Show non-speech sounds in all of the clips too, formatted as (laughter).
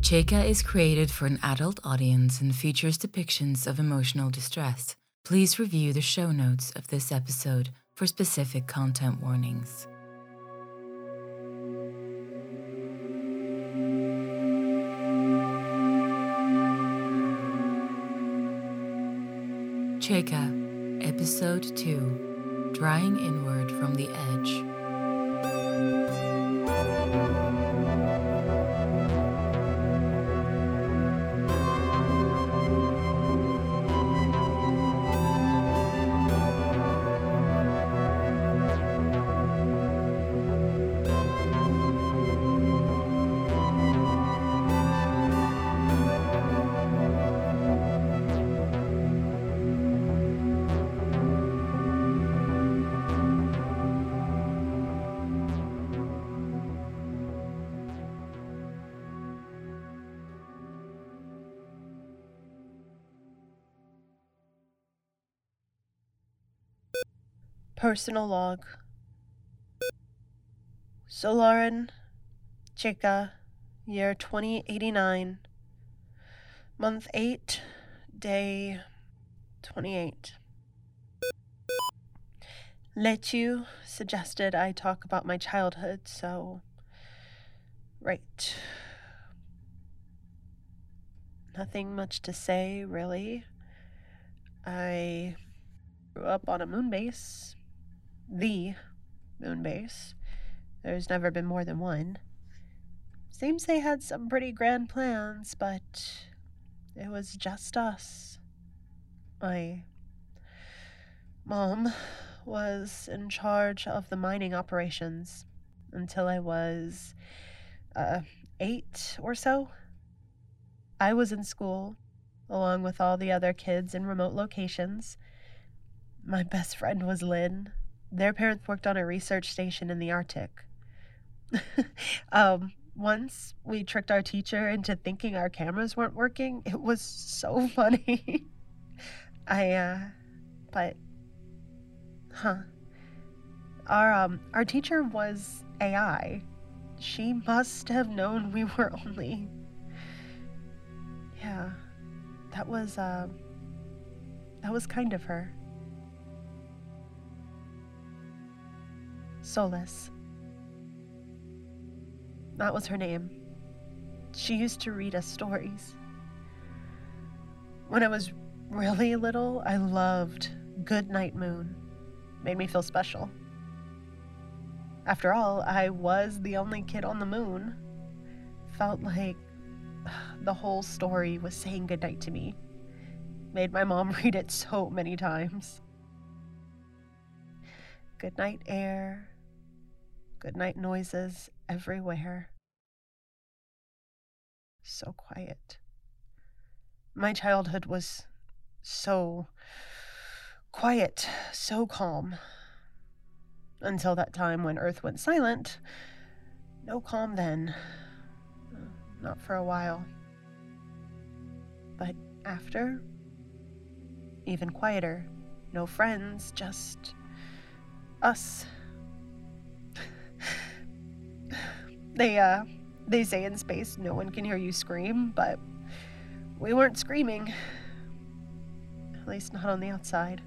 Chaika is created for an adult audience and features depictions of emotional distress. Please review the show notes of this episode for specific content warnings. Chaika, Episode 2 Drying Inward from the Edge. Personal log. Solarin, Chaika, year 2089, month 8, day 28. LEQU suggested I talk about my childhood, so. Right. Nothing much to say, really. I grew up on a moon base. The moon base. There's never been more than one. Seems they had some pretty grand plans, but it was just us. My mom was in charge of the mining operations until I was uh, eight or so. I was in school along with all the other kids in remote locations. My best friend was Lynn. Their parents worked on a research station in the Arctic. (laughs) um, once we tricked our teacher into thinking our cameras weren't working. It was so (laughs) funny. I, uh, but, huh. Our, um, our teacher was AI. She must have known we were (laughs) only. Yeah, that was, um, that was kind of her. Solace. That was her name. She used to read us stories. When I was really little, I loved Good Night Moon. Made me feel special. After all, I was the only kid on the moon. Felt like (sighs) the whole story was saying goodnight to me. Made my mom (laughs) read it so many times. Good night, air. Good night, noises everywhere. So quiet. My childhood was so quiet, so calm. Until that time when Earth went silent. No calm then. Not for a while. But after, even quieter. No friends, just us. They uh they say in space no one can hear you scream, but we weren't screaming. At least not on the outside.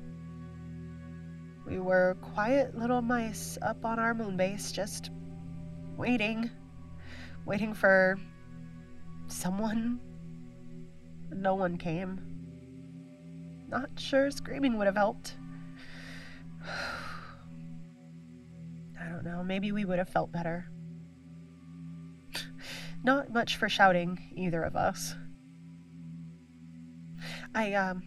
We were quiet little mice up on our moon base, just waiting. Waiting for someone. No one came. Not sure screaming would have helped. (sighs) I don't know, maybe we would have felt better. Not much for shouting, either of us. I, um,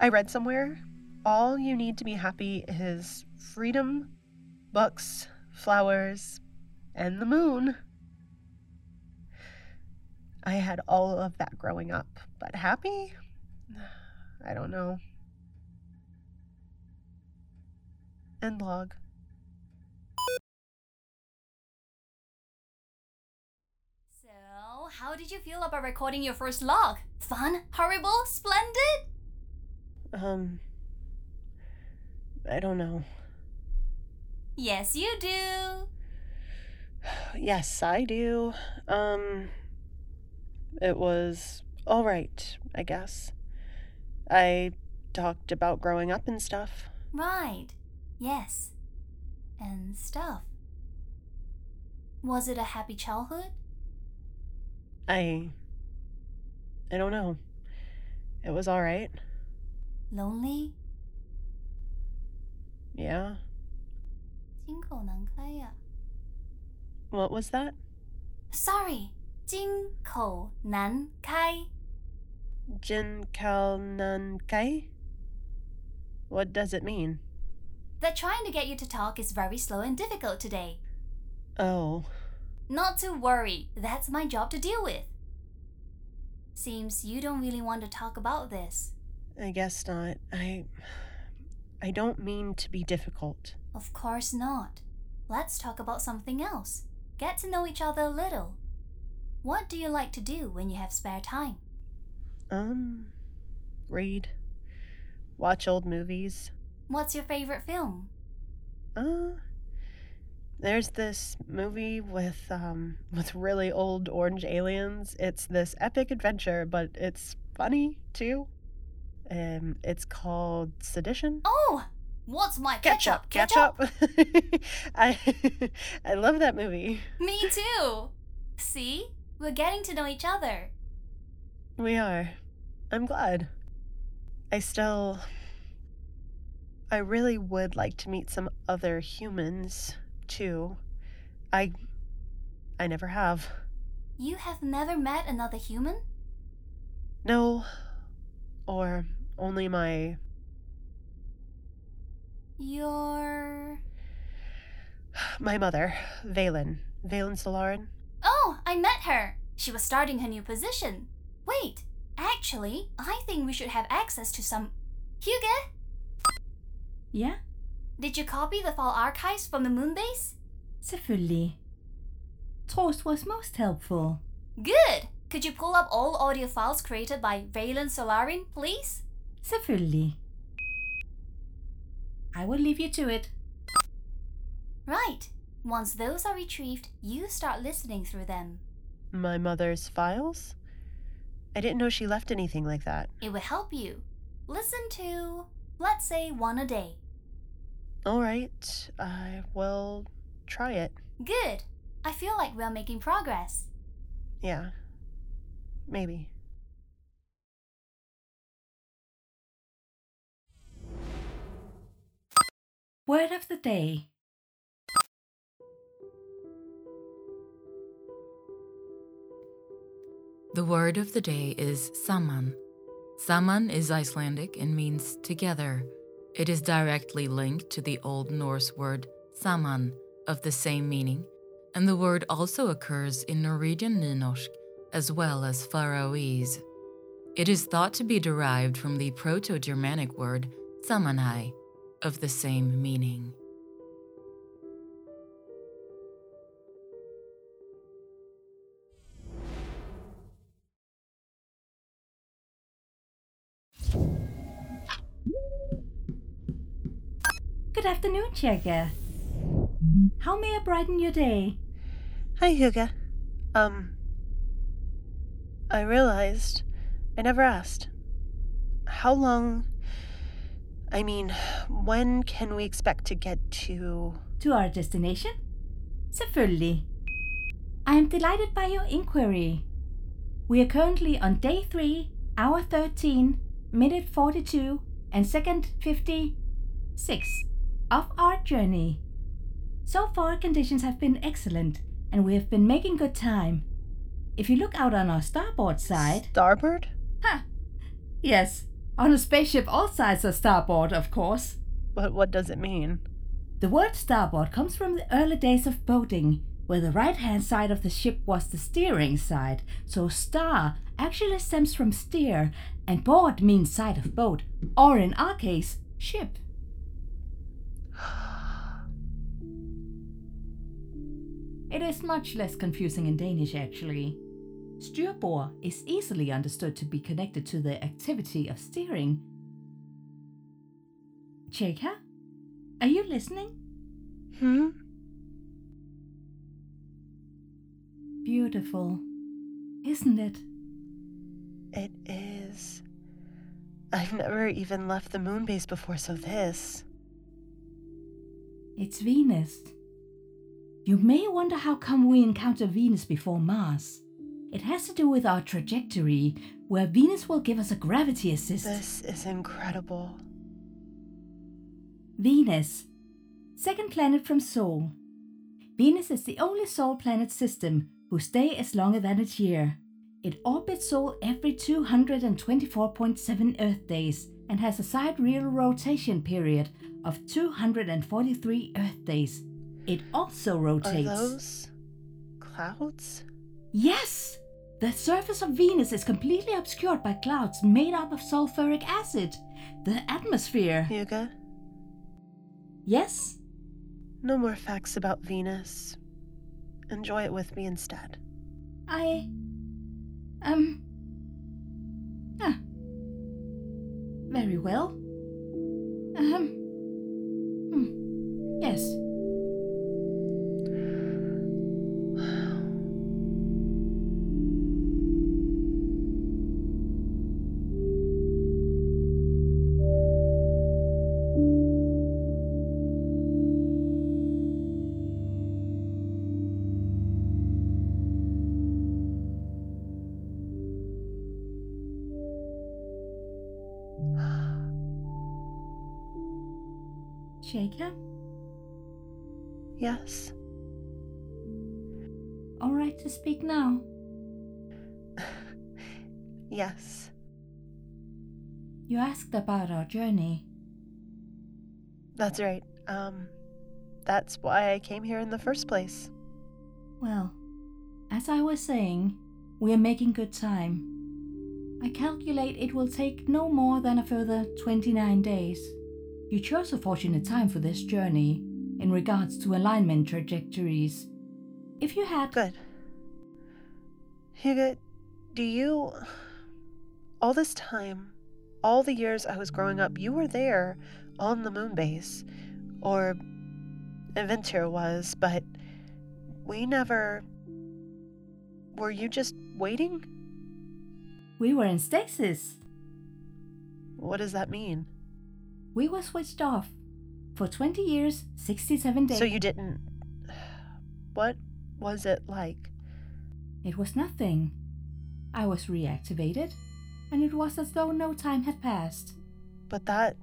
I read somewhere all you need to be happy is freedom, books, flowers, and the moon. I had all of that growing up, but happy? (sighs) I don't know. End log. How did you feel about recording your first log? Fun? Horrible? Splendid? Um, I don't know. Yes, you do. Yes, I do. Um, It was all right, I guess. I talked about growing up and stuff. Right. Yes. And stuff. Was it a happy childhood? I. I don't know. It was all right. Lonely? Yeah. 金口难开呀。 What was that? Sorry，金口难开。 Jin Kai? What does it mean? That trying to get you to talk is very slow and difficult today. Oh. Not to worry, that's my job to deal with. Seems you don't really want to talk about this. I guess not. I. I don't mean to be difficult. Of course not. Let's talk about something else. Get to know each other a little. What do you like to do when you have spare time? Um. Read. Watch old movies. What's your favorite film? Uh. There's this movie with um (laughs) with really old orange aliens. It's this epic adventure, but it's funny too. Um, it's called Sedition. Oh, what's my ketchup? ketchup. (laughs) I (laughs) I love that movie. Me too. See, we're getting to know each other. We are. I'm glad. I still. I really would like to meet some other humans, too. I. I never have. You have never met another human? No. Or only my. Your. My mother, Valen. Valen Solarin. Oh, I met her. She was starting her new position. Wait, actually, I think we should have access to some. Hygge, Ja, did you copy the file archives from the moonbase? selvfølgelig. Trost was most helpful. Good! Could you pull up all audio files created by Valen Solarin, please? Selvfølgelig. I will leave you to it. Right. Once those are retrieved, you start listening through them. My mother's files? I didn't know she left anything like that. It will help you. Listen to, let's say, one a day. All right, I will try it. Good. I feel like we're making progress. Yeah. Maybe. Word of the day. The word of the day is saman. Saman is Icelandic and means together. It is directly linked to the Old Norse word saman of the same meaning, and the word also occurs in Norwegian Nynorsk as well as Faroese. It is thought to be derived from the Proto Germanic word samanai of the same meaning. Good afternoon, Chaika. How may I brighten your day? Hi, Hygge. Um. I realized I never asked. How long. I mean, when can we expect to get to. To our destination? Selvfølgelig. I am delighted by your inquiry. We are currently on day 3, hour 13, minute 42, and second 56 of our journey. So far, conditions have been excellent, and we have been making good time. If you look out on our starboard side, Starboard? ha! Yes, on a spaceship all sides are starboard, of course. But what does it mean? The word starboard comes from the early days of boating, where the right hand side of the ship was the steering side, so star actually stems from steer, and board means side of boat, or in our case, ship. It is much less confusing in Danish, actually. Styrbord is easily understood to be connected to the activity of steering. Chaika, are you listening? Hmm? Beautiful, isn't it? It is. I've never even left the moon base before, so this. It's Venus. You may wonder how come we encounter Venus before Mars. It has to do with our trajectory, where Venus will give us a gravity assist. This is incredible. Venus, second planet from Sol. Venus is the only Sol planet system whose day is longer than its year. It orbits Sol every 224.7 Earth days and has a sidereal rotation period of 243 Earth days. It also rotates. Are those clouds? Yes! The surface of Venus is completely obscured by clouds made up of sulfuric acid, the atmosphere. Hygge, Yes? no more facts about Venus. Enjoy it with me instead. I. Um. Ah. Very well. Um. Hmm. Yes. Jacob? Yes. All right to speak now. (sighs) Yes. You asked about our journey. That's right. Um, that's why I came here in the first place. Well, as I was saying, we are making good time. I calculate it will take no more than a further 29 days. You chose a fortunate time for this journey in regards to alignment trajectories. If you had. Good. Hygge, do you. All this time, all the years I was growing up, you were there on the moon base. Or Aventura was, but we never. Were you just waiting? We were in stasis. What does that mean? We were switched off. For 20 years, 67 days. So you didn't. (sighs) What was it like? It was nothing. I was reactivated, and it was as though no time had passed. But that.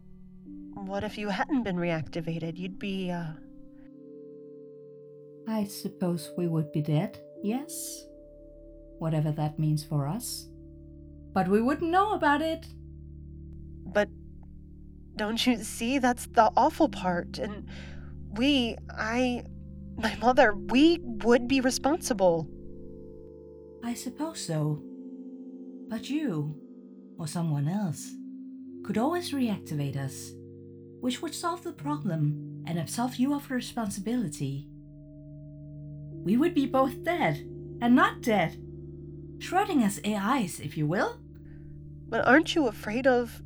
What if you hadn't been reactivated? You'd be, uh. I suppose we would be dead, yes? Whatever that means for us. But we wouldn't know about it. Don't you see? That's the awful part. And we, I, my mother, we would be responsible. I suppose so. But you, or someone else, could always reactivate us, which would solve the problem and absolve you of responsibility. We would be both dead and not dead. Schrodinger's AIs, if you will. But aren't you afraid of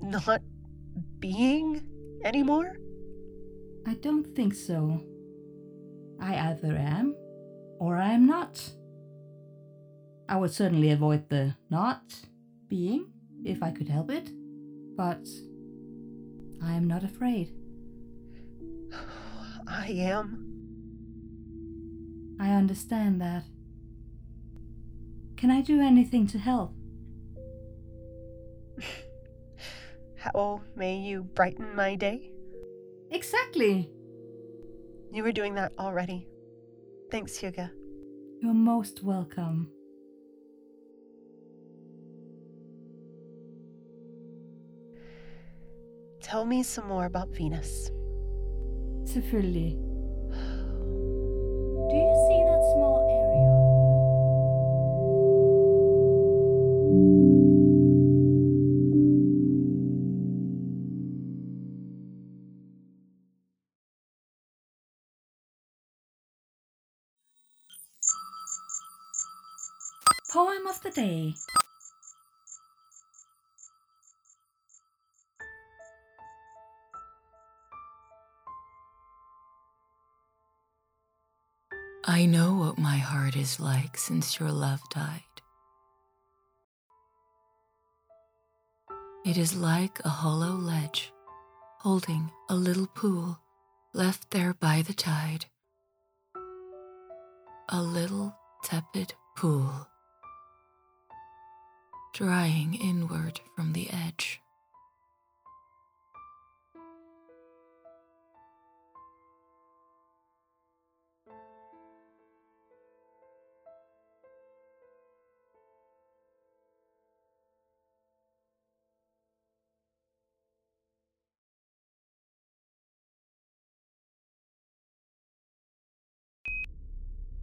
not being anymore? I don't think so. I either am or I am not. I would certainly avoid the not being if I could help it, but I am not afraid. (sighs) I am. I understand that. Can I do anything to help? How may you brighten my day? Exactly. You were doing that already. Thanks, Hygge. You're most welcome. Tell me some more about Venus. Selvfølgelig. (gasps) Do you see the day. I know what my heart is like since your love died. It is like a hollow ledge, holding a little pool left there by the tide. A little tepid pool, drying inward from the edge.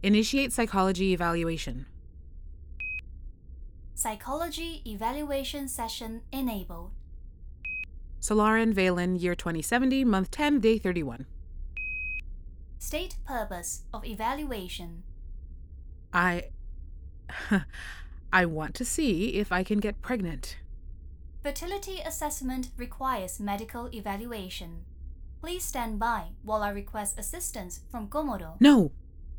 Initiate psychology evaluation. Psychology evaluation session enabled. Solarin Valen, year 2070, month 10, day 31. State purpose of evaluation. I. (laughs) I want to see if I can get pregnant. Fertility assessment requires medical evaluation. Please stand by while I request assistance from Komodo. No!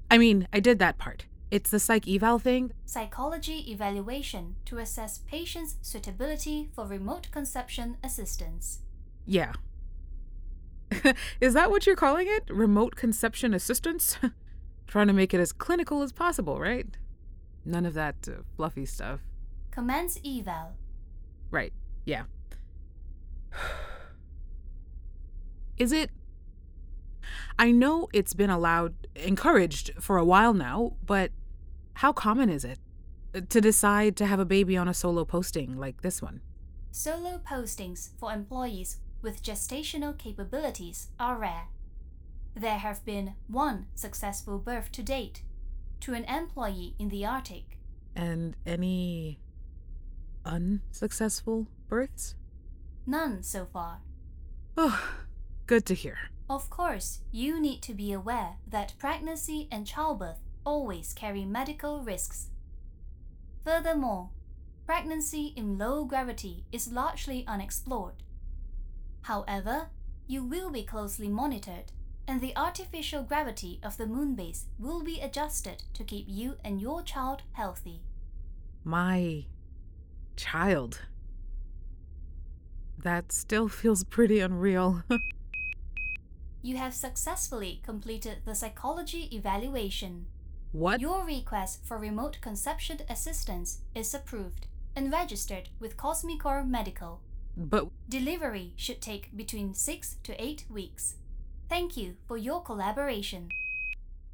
I mean, I did that part. It's the psych eval thing. Psychology evaluation to assess patient's suitability for remote conception assistance. Yeah. (laughs) Is that what you're calling it? Remote conception assistance? (laughs) Trying to make it as clinical as possible, right? None of that uh, fluffy stuff. Commence eval. Right, yeah. (sighs) Is it. I know it's been allowed, encouraged for a while now, but how common is it uh, to decide to have a baby on a solo posting like this one? Solo postings for employees with gestational capabilities are rare. There have been one successful birth to date to an employee in the Arctic. And any unsuccessful births? None so far. Oh, good to hear. Of course, you need to be aware that pregnancy and childbirth always carry medical risks. Furthermore, pregnancy in low gravity is largely unexplored. However, you will be closely monitored, and the artificial gravity of the moon base will be adjusted to keep you and your child healthy. My child. That still feels pretty unreal. (laughs) You have successfully completed the psychology evaluation. what? Your request for remote conception assistance is approved and registered with Cosmicor Medical. But Delivery should take between 6 to 8 weeks. Thank you for your collaboration.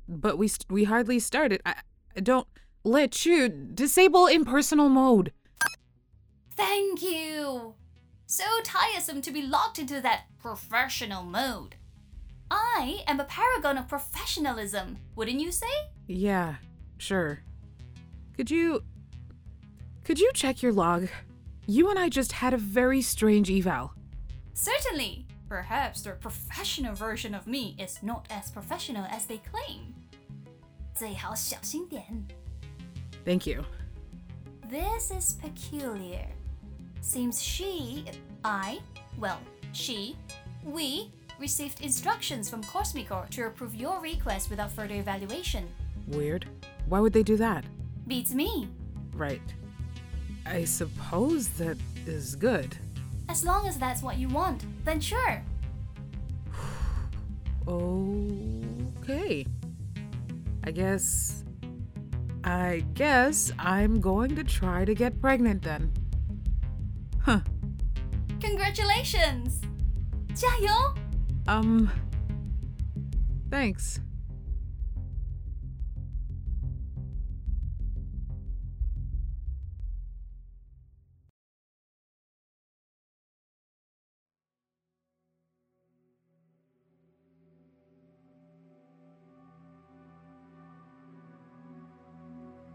but we st- we hardly started. I, I don't let you disable impersonal mode. Thank you! So tiresome to be locked into that professional mode. I am a paragon of professionalism, wouldn't you say? Yeah, sure. Could you Could you check your log? You and I just had a very strange eval. Certainly. Perhaps the professional version of me is not as professional as they claim. 最好小心点. Thank you. This is peculiar. Seems she, I, well, she, we received instructions from Cosmicor to approve your request without further evaluation. Weird. Why would they do that? Beats me. Right. I suppose that is good. As long as that's what you want, then sure. (sighs) Okay. I guess. I guess I'm going to try to get pregnant then. Huh. Congratulations! 加油! Um. Thanks.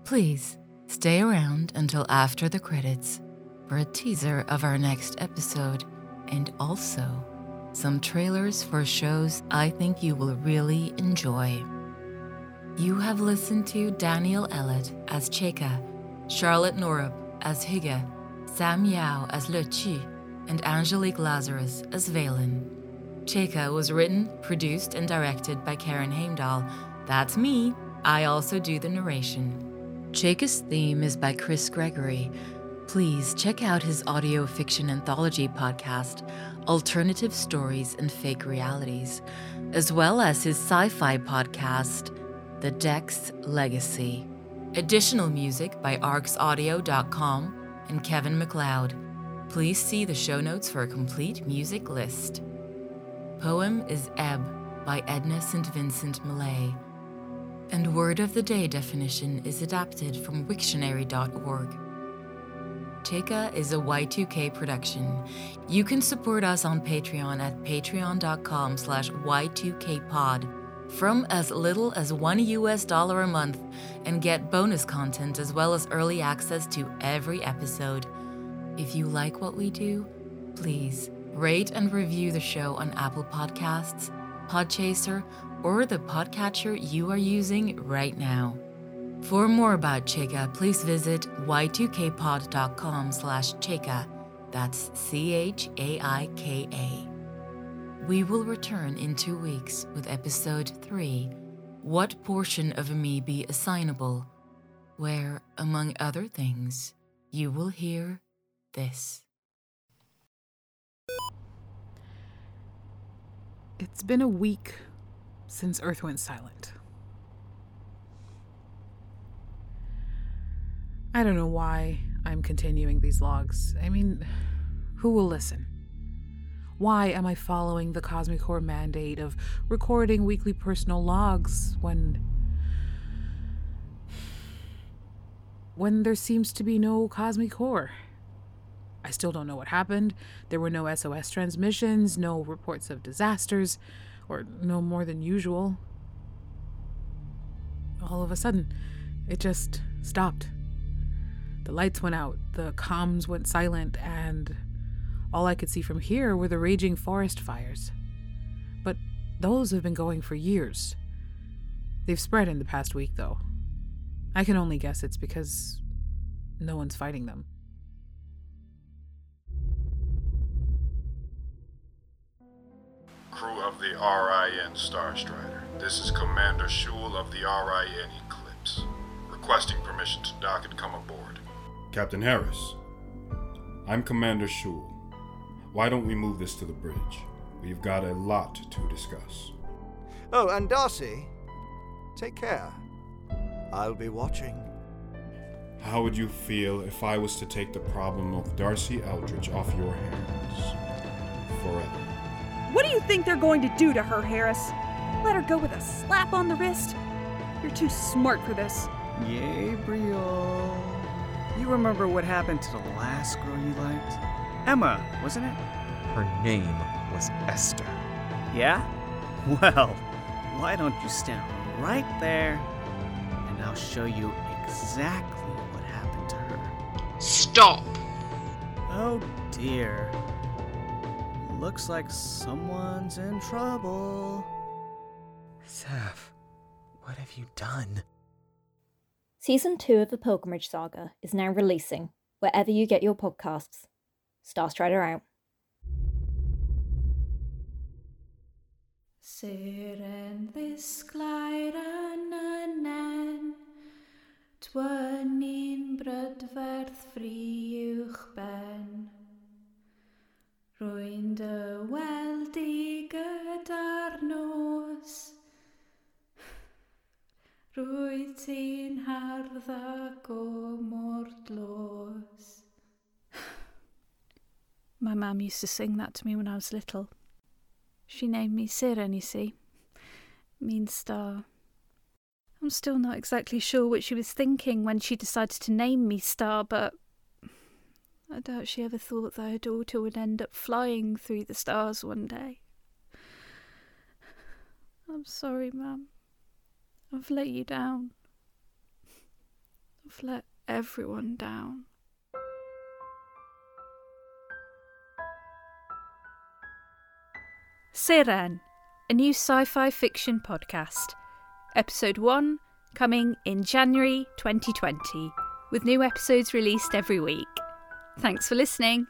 Please stay around until after the credits for a teaser of our next episode and also some trailers for shows I think you will really enjoy. You have listened to Danyelle Ellet as Chaika, Charlotte Norup as Hygge, Sam Yeow as LEQU, and Angelique Lazarus as Valen. Chaika was written, produced, and directed by Karin Heimdahl. That's me. I also do the narration. Chaika's theme is by Chris Gregory. Please check out his audio fiction anthology podcast, Alternative Stories and Fake Realities, as well as his sci fi podcast, The Dex Legacy. Additional music by arcsaudio.com and Kevin MacLeod. Please see the show notes for a complete music list. Poem is Ebb by Edna St. Vincent Millay. And word of the day definition is adapted from Wiktionary.org. Chaika is a Y2K production. You can support us on Patreon at patreon.com slash Y2KPod from as little as one US dollar a month and get bonus content as well as early access to every episode. If you like what we do, please rate and review the show on Apple Podcasts, Podchaser, or the podcatcher you are using right now. For more about Chaika, please visit y2kpod.com slash Cheka. That's C-H-A-I-K-A. We will return in two weeks with episode 3, What Portion of Me Be Assignable? Where, among other things, you will hear this. It's been a week since Earth went silent. I don't know why I'm continuing these logs. I mean, who will listen? Why am I following the Cosmicor mandate of recording weekly personal logs when. when there seems to be no Cosmicor? I still don't know what happened. There were no SOS transmissions, no reports of disasters, or no more than usual. All of a sudden, it just stopped. The lights went out, the comms went silent, and all I could see from here were the raging forest fires. But those have been going for years. They've spread in the past week, though. I can only guess it's because no one's fighting them. crew of the RIN Starstrider. This is Commander Shul of the RIN Eclipse, requesting permission to dock and come aboard. Captain Harris, I'm Commander Shul. Why don't we move this to the bridge? We've got a lot to discuss. Oh, and Darcy, take care. I'll be watching. How would you feel if I was to take the problem of Darcy Eldridge off your hands? Forever. What do you think they're going to do to her, Harris? Let her go with a slap on the wrist? You're too smart for this. Gabriel. You remember what happened to the last girl you liked? Emma, wasn't it? Her name was Esther. Yeah? Well, why don't you stand right there and I'll show you exactly what happened to her. Stop! Oh dear. Looks like someone's in trouble. Seth, what have you done? Season 2 of the Pilgrimage Saga is now releasing wherever you get your podcasts. Starstrider out. Syren ddisglair yn y nen Twyni'n brydferth ffri uwch ben Rwy'n dy weld i gyda'r nos Rwyt ti'n o mor dlos My mum used to sing that to me when I was little. She named me Seren, you see. Means star. I'm still not exactly sure what she was thinking when she decided to name me Star, but I doubt she ever thought that her daughter would end up flying through the stars one day. I'm sorry, Mum. I've let you down. I've let everyone down. Seren, a new sci fi fiction podcast. Episode 1 coming in January 2020, with new episodes released every week. Thanks for listening.